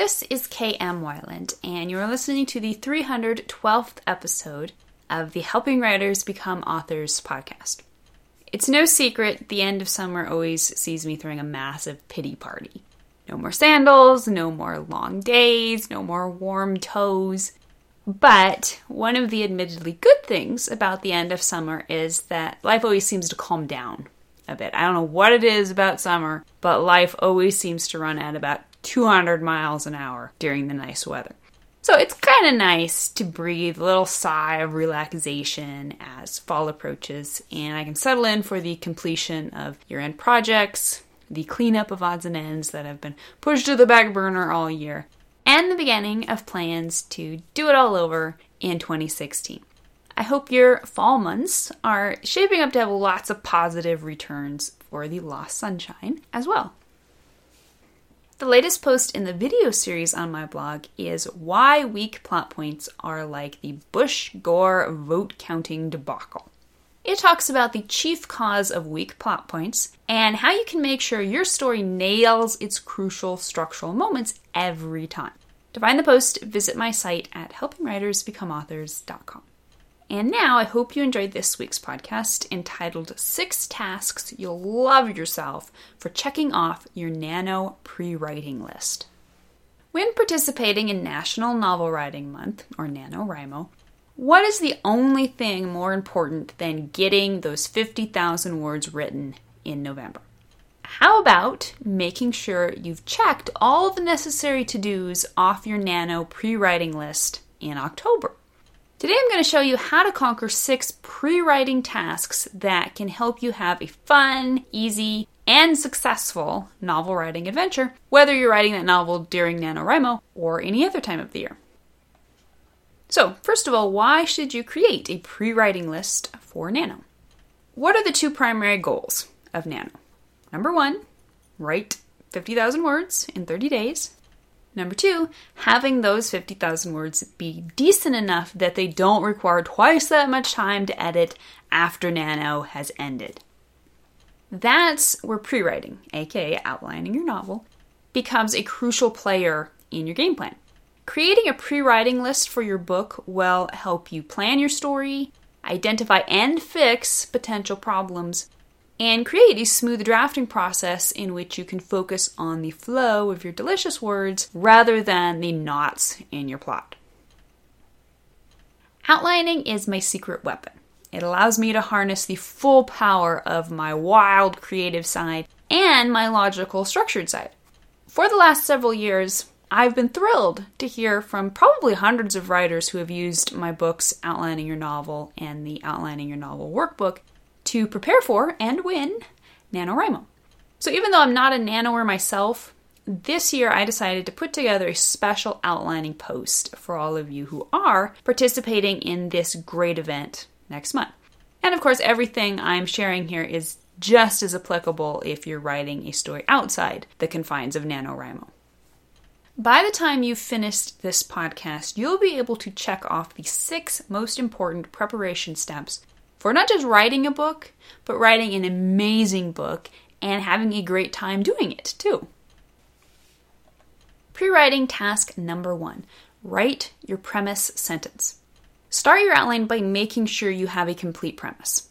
This is KM Weiland, and you're listening to the 312th episode of the Helping Writers Become Authors podcast. It's no secret the end of summer always sees me throwing a massive pity party. No more sandals, no more long days, no more warm toes. But one of the admittedly good things about the end of summer is that life always seems to calm down a bit. I don't know what it is about summer, but life always seems to run at about 200 miles an hour during the nice weather. So it's kind of nice to breathe a little sigh of relaxation as fall approaches, and I can settle in for the completion of year end projects, the cleanup of odds and ends that have been pushed to the back burner all year, and the beginning of plans to do it all over in 2016. I hope your fall months are shaping up to have lots of positive returns for the lost sunshine as well. The latest post in the video series on my blog is why weak plot points are like the Bush Gore vote counting debacle. It talks about the chief cause of weak plot points and how you can make sure your story nails its crucial structural moments every time. To find the post, visit my site at helpingwritersbecomeauthors.com. And now I hope you enjoyed this week's podcast entitled Six Tasks You'll Love Yourself for Checking Off Your Nano Pre Writing List. When participating in National Novel Writing Month, or NaNoWriMo, what is the only thing more important than getting those 50,000 words written in November? How about making sure you've checked all the necessary to dos off your Nano pre writing list in October? Today I'm going to show you how to conquer six pre writing tasks that can help you have a fun, easy, and successful novel writing adventure, whether you're writing that novel during NaNoWriMo or any other time of the year. So, first of all, why should you create a pre writing list for Nano? What are the two primary goals of Nano? Number one, write 50,000 words in 30 days. Number two, having those 50,000 words be decent enough that they don't require twice that much time to edit after Nano has ended. That's where pre writing, aka outlining your novel, becomes a crucial player in your game plan. Creating a pre writing list for your book will help you plan your story, identify and fix potential problems, and create a smooth drafting process in which you can focus on the flow of your delicious words rather than the knots in your plot. Outlining is my secret weapon. It allows me to harness the full power of my wild creative side and my logical structured side. For the last several years, I've been thrilled to hear from probably hundreds of writers who have used my books, Outlining Your Novel and the Outlining Your Novel workbook, to prepare for and win NaNoWriMo. So even though I'm not a nanoer myself, this year I decided to put together a special outlining post for all of you who are participating in this great event next month. And of course, everything I'm sharing here is just as applicable if you're writing a story outside the confines of NaNoWriMo. By the time you've finished this podcast, you'll be able to check off the six most important preparation steps for not just writing a book, but writing an amazing book and having a great time doing it too. Pre writing task number one write your premise sentence. Start your outline by making sure you have a complete premise.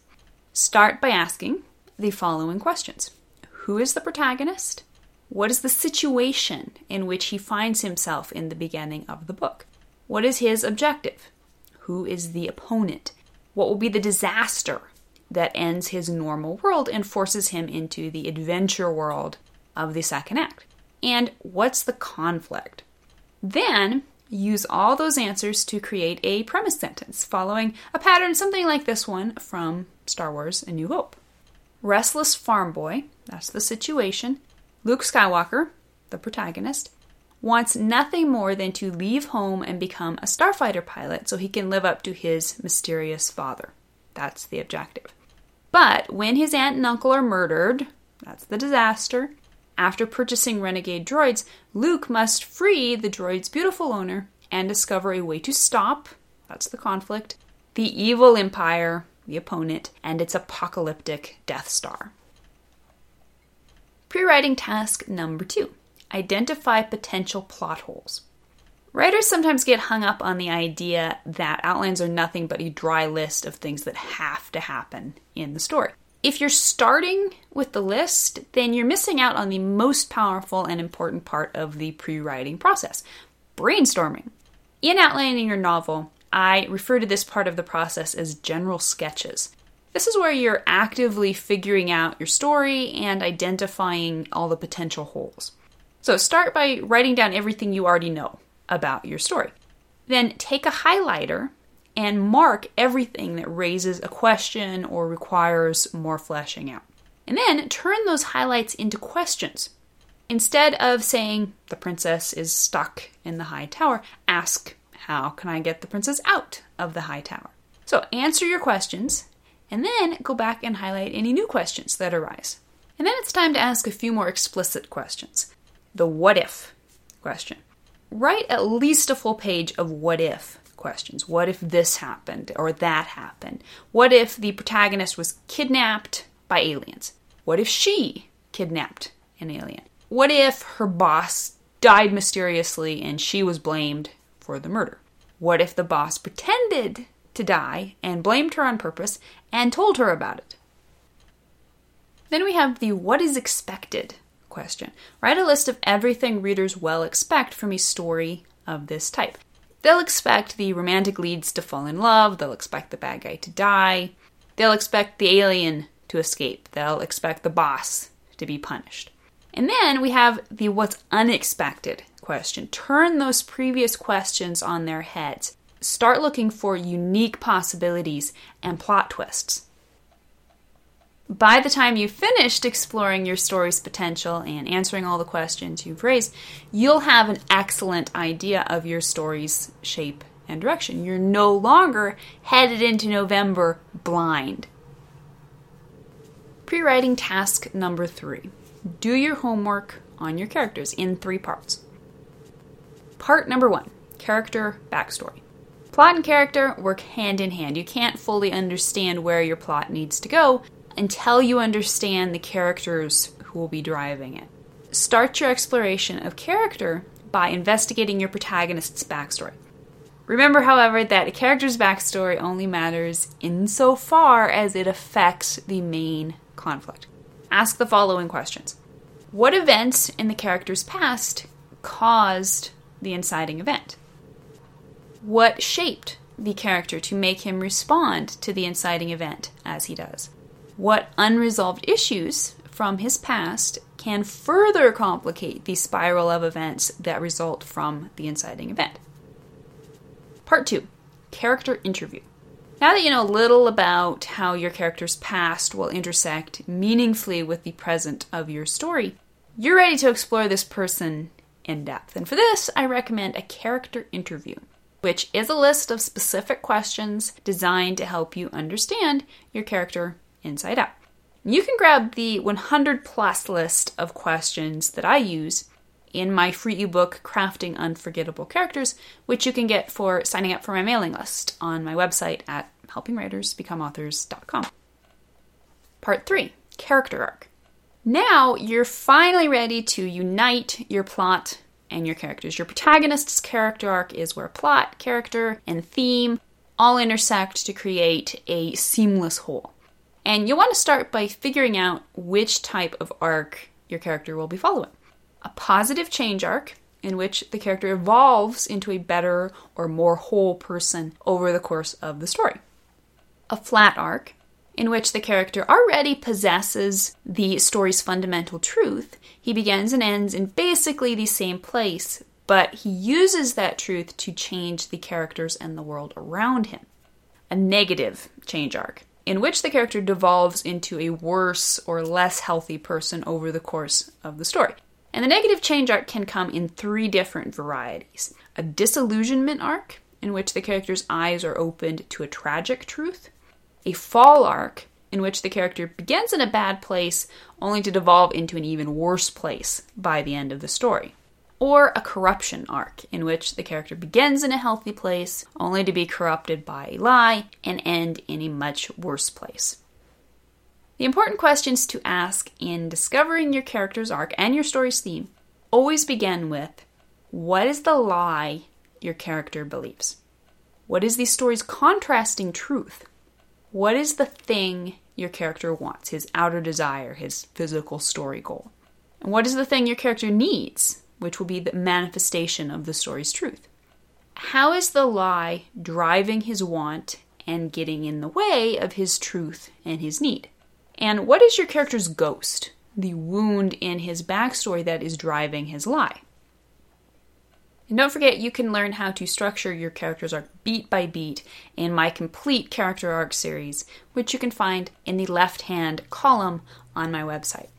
Start by asking the following questions Who is the protagonist? What is the situation in which he finds himself in the beginning of the book? What is his objective? Who is the opponent? What will be the disaster that ends his normal world and forces him into the adventure world of the second act? And what's the conflict? Then use all those answers to create a premise sentence following a pattern something like this one from Star Wars A New Hope. Restless farm boy, that's the situation. Luke Skywalker, the protagonist, wants nothing more than to leave home and become a starfighter pilot so he can live up to his mysterious father. That's the objective. But when his aunt and uncle are murdered, that's the disaster. After purchasing renegade droids, Luke must free the droid's beautiful owner and discover a way to stop, that's the conflict, the evil empire, the opponent, and its apocalyptic Death Star. Pre writing task number two identify potential plot holes. Writers sometimes get hung up on the idea that outlines are nothing but a dry list of things that have to happen in the story. If you're starting with the list, then you're missing out on the most powerful and important part of the pre writing process brainstorming. In outlining your novel, I refer to this part of the process as general sketches. This is where you're actively figuring out your story and identifying all the potential holes. So start by writing down everything you already know about your story. Then take a highlighter and mark everything that raises a question or requires more fleshing out. And then turn those highlights into questions. Instead of saying, the princess is stuck in the high tower, ask, how can I get the princess out of the high tower? So answer your questions and then go back and highlight any new questions that arise. And then it's time to ask a few more explicit questions. The what if question. Write at least a full page of what if questions. What if this happened or that happened? What if the protagonist was kidnapped by aliens? What if she kidnapped an alien? What if her boss died mysteriously and she was blamed for the murder? What if the boss pretended to die and blamed her on purpose and told her about it? Then we have the what is expected question. Write a list of everything readers will expect from a story of this type. They'll expect the romantic leads to fall in love, they'll expect the bad guy to die, they'll expect the alien to escape, they'll expect the boss to be punished. And then we have the what's unexpected question. Turn those previous questions on their heads. Start looking for unique possibilities and plot twists. By the time you've finished exploring your story's potential and answering all the questions you've raised, you'll have an excellent idea of your story's shape and direction. You're no longer headed into November blind. Pre writing task number three do your homework on your characters in three parts. Part number one character backstory. Plot and character work hand in hand. You can't fully understand where your plot needs to go until you understand the characters who will be driving it. Start your exploration of character by investigating your protagonist's backstory. Remember, however, that a character's backstory only matters insofar as it affects the main conflict. Ask the following questions What events in the character's past caused the inciting event? What shaped the character to make him respond to the inciting event as he does? What unresolved issues from his past can further complicate the spiral of events that result from the inciting event. Part 2 Character Interview. Now that you know a little about how your character's past will intersect meaningfully with the present of your story, you're ready to explore this person in depth. And for this, I recommend a character interview, which is a list of specific questions designed to help you understand your character inside out. You can grab the 100 plus list of questions that I use in my free ebook, Crafting Unforgettable Characters, which you can get for signing up for my mailing list on my website at helpingwritersbecomeauthors.com. Part 3 Character Arc. Now you're finally ready to unite your plot and your characters. Your protagonist's character arc is where plot, character, and theme all intersect to create a seamless whole. And you'll want to start by figuring out which type of arc your character will be following. A positive change arc, in which the character evolves into a better or more whole person over the course of the story. A flat arc, in which the character already possesses the story's fundamental truth. He begins and ends in basically the same place, but he uses that truth to change the characters and the world around him. A negative change arc, in which the character devolves into a worse or less healthy person over the course of the story. And the negative change arc can come in three different varieties. A disillusionment arc, in which the character's eyes are opened to a tragic truth, a fall arc, in which the character begins in a bad place only to devolve into an even worse place by the end of the story or a corruption arc, in which the character begins in a healthy place only to be corrupted by a lie and end in a much worse place. The important questions to ask in discovering your character's arc and your story's theme always begin with what is the lie your character believes? What is the story's contrasting truth? What is the thing your character wants, his outer desire, his physical story goal? And what is the thing your character needs, which will be the manifestation of the story's truth? How is the lie driving his want and getting in the way of his truth and his need? And what is your character's ghost, the wound in his backstory that is driving his lie? And don't forget, you can learn how to structure your character's arc beat by beat in my complete character arc series, which you can find in the left hand column on my website.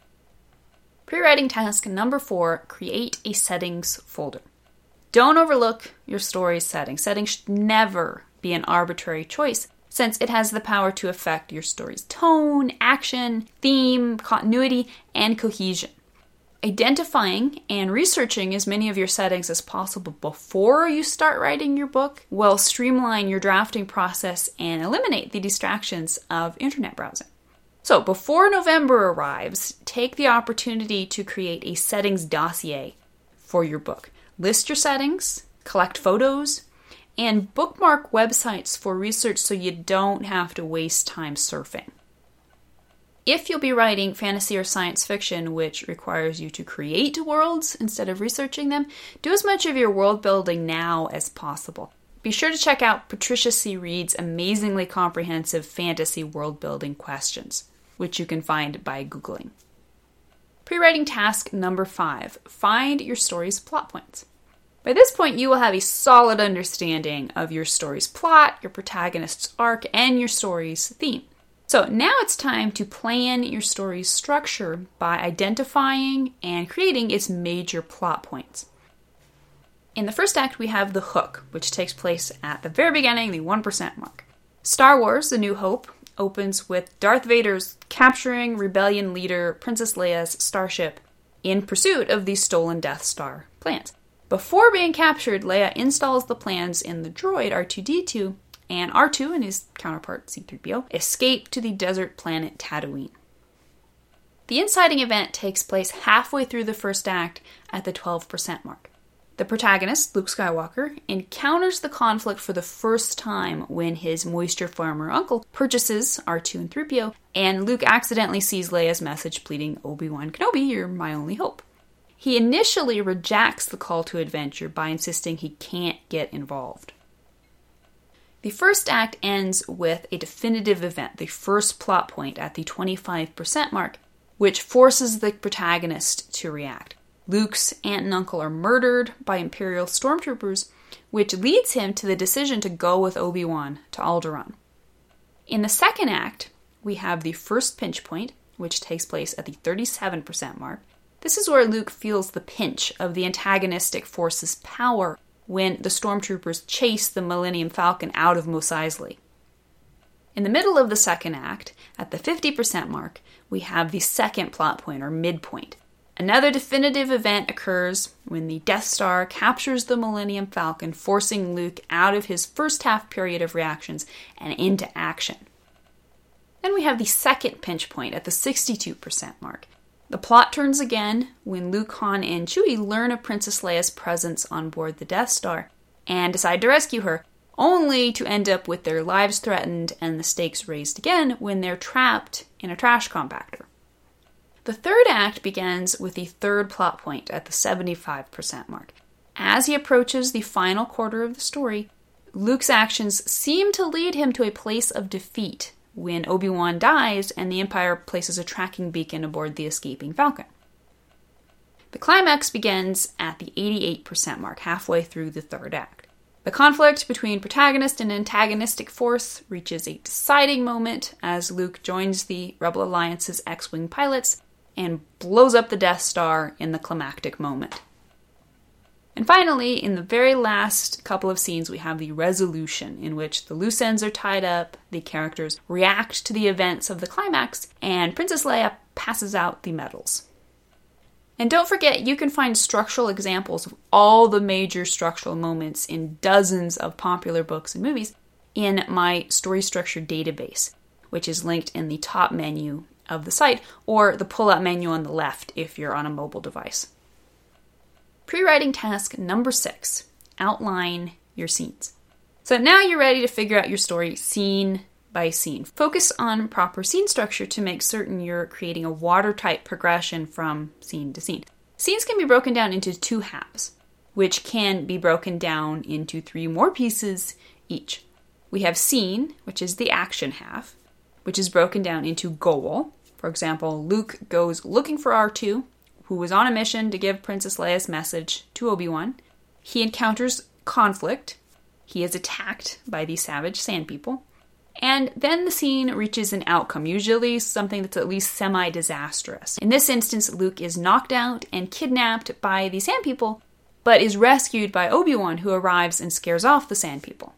Pre writing task number four create a settings folder. Don't overlook your story's settings. Settings should never be an arbitrary choice since it has the power to affect your story's tone, action, theme, continuity, and cohesion identifying and researching as many of your settings as possible before you start writing your book will streamline your drafting process and eliminate the distractions of internet browsing. So, before November arrives, take the opportunity to create a settings dossier for your book. List your settings, collect photos, and bookmark websites for research so you don't have to waste time surfing. If you'll be writing fantasy or science fiction, which requires you to create worlds instead of researching them, do as much of your world building now as possible. Be sure to check out Patricia C. Wrede's amazingly comprehensive fantasy world building questions, which you can find by Googling. Pre writing task number five find your story's plot points. By this point, you will have a solid understanding of your story's plot, your protagonist's arc, and your story's theme. So now it's time to plan your story's structure by identifying and creating its major plot points. In the first act, we have the hook, which takes place at the very beginning, the 1% mark. Star Wars The New Hope opens with Darth Vader's capturing rebellion leader Princess Leia's starship in pursuit of the stolen Death Star plans. Before being captured, Leia installs the plans in the droid R2D2 and R2 and his counterpart C3PO escape to the desert planet Tatooine. The inciting event takes place halfway through the first act at the 12% mark. The protagonist, Luke Skywalker, encounters the conflict for the first time when his moisture farmer uncle purchases R2 and 3PO, and Luke accidentally sees Leia's message pleading, Obi Wan Kenobi, you're my only hope. He initially rejects the call to adventure by insisting he can't get involved. The first act ends with a definitive event, the first plot point at the 25% mark, which forces the protagonist to react. Luke's aunt and uncle are murdered by Imperial stormtroopers, which leads him to the decision to go with Obi Wan to Alderaan. In the second act, we have the first pinch point, which takes place at the 37% mark. This is where Luke feels the pinch of the antagonistic force's power when the stormtroopers chase the Millennium Falcon out of Mos Eisley. In the middle of the second act, at the 50% mark, we have the second plot point or midpoint. Another definitive event occurs when the Death Star captures the Millennium Falcon, forcing Luke out of his first half period of reactions and into action. Then we have the second pinch point at the 62% mark. The plot turns again when Luke, Han, and Chewie learn of Princess Leia's presence on board the Death Star and decide to rescue her, only to end up with their lives threatened and the stakes raised again when they're trapped in a trash compactor. The third act begins with the third plot point at the 75% mark. As he approaches the final quarter of the story, Luke's actions seem to lead him to a place of defeat when Obi Wan dies and the Empire places a tracking beacon aboard the escaping Falcon. The climax begins at the 88% mark, halfway through the third act. The conflict between protagonist and antagonistic force reaches a deciding moment as Luke joins the Rebel Alliance's X Wing pilots and blows up the Death Star in the climactic moment. And finally, in the very last couple of scenes, we have the resolution in which the loose ends are tied up, the characters react to the events of the climax, and Princess Leia passes out the medals. And don't forget, you can find structural examples of all the major structural moments in dozens of popular books and movies in my story structure database, which is linked in the top menu of the site or the pull up menu on the left if you're on a mobile device. Pre writing task number six outline your scenes. So now you're ready to figure out your story scene by scene. Focus on proper scene structure to make certain you're creating a watertight progression from scene to scene. Scenes can be broken down into two halves, which can be broken down into three more pieces each. We have scene, which is the action half, which is broken down into goal. For example, Luke goes looking for R2, who was on a mission to give Princess Leia's message to Obi Wan. He encounters conflict. He is attacked by the savage sand people. And then the scene reaches an outcome, usually something that's at least semi disastrous. In this instance, Luke is knocked out and kidnapped by the Sand People, but is rescued by Obi Wan, who arrives and scares off the Sand People.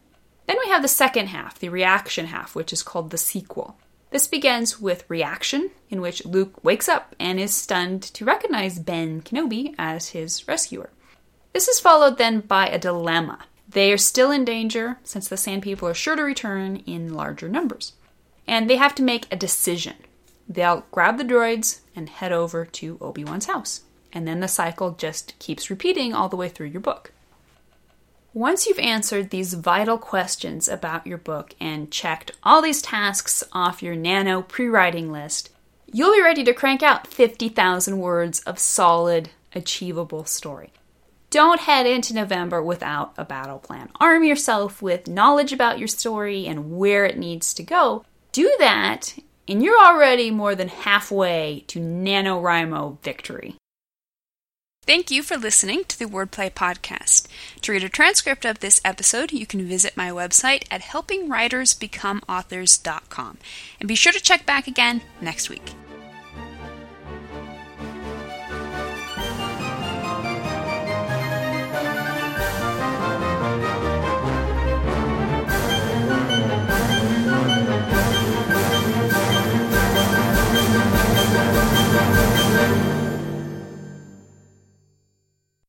Then we have the second half, the reaction half, which is called the sequel. This begins with reaction, in which Luke wakes up and is stunned to recognize Ben Kenobi as his rescuer. This is followed then by a dilemma, they are still in danger since the Sand People are sure to return in larger numbers. And they have to make a decision. They'll grab the droids and head over to Obi Wan's house. And then the cycle just keeps repeating all the way through your book. Once you've answered these vital questions about your book and checked all these tasks off your nano pre writing list, you'll be ready to crank out 50,000 words of solid, achievable story. Don't head into November without a battle plan. Arm yourself with knowledge about your story and where it needs to go. Do that, and you're already more than halfway to NaNoWriMo victory. Thank you for listening to the Wordplay Podcast. To read a transcript of this episode, you can visit my website at helpingwritersbecomeauthors.com. And be sure to check back again next week.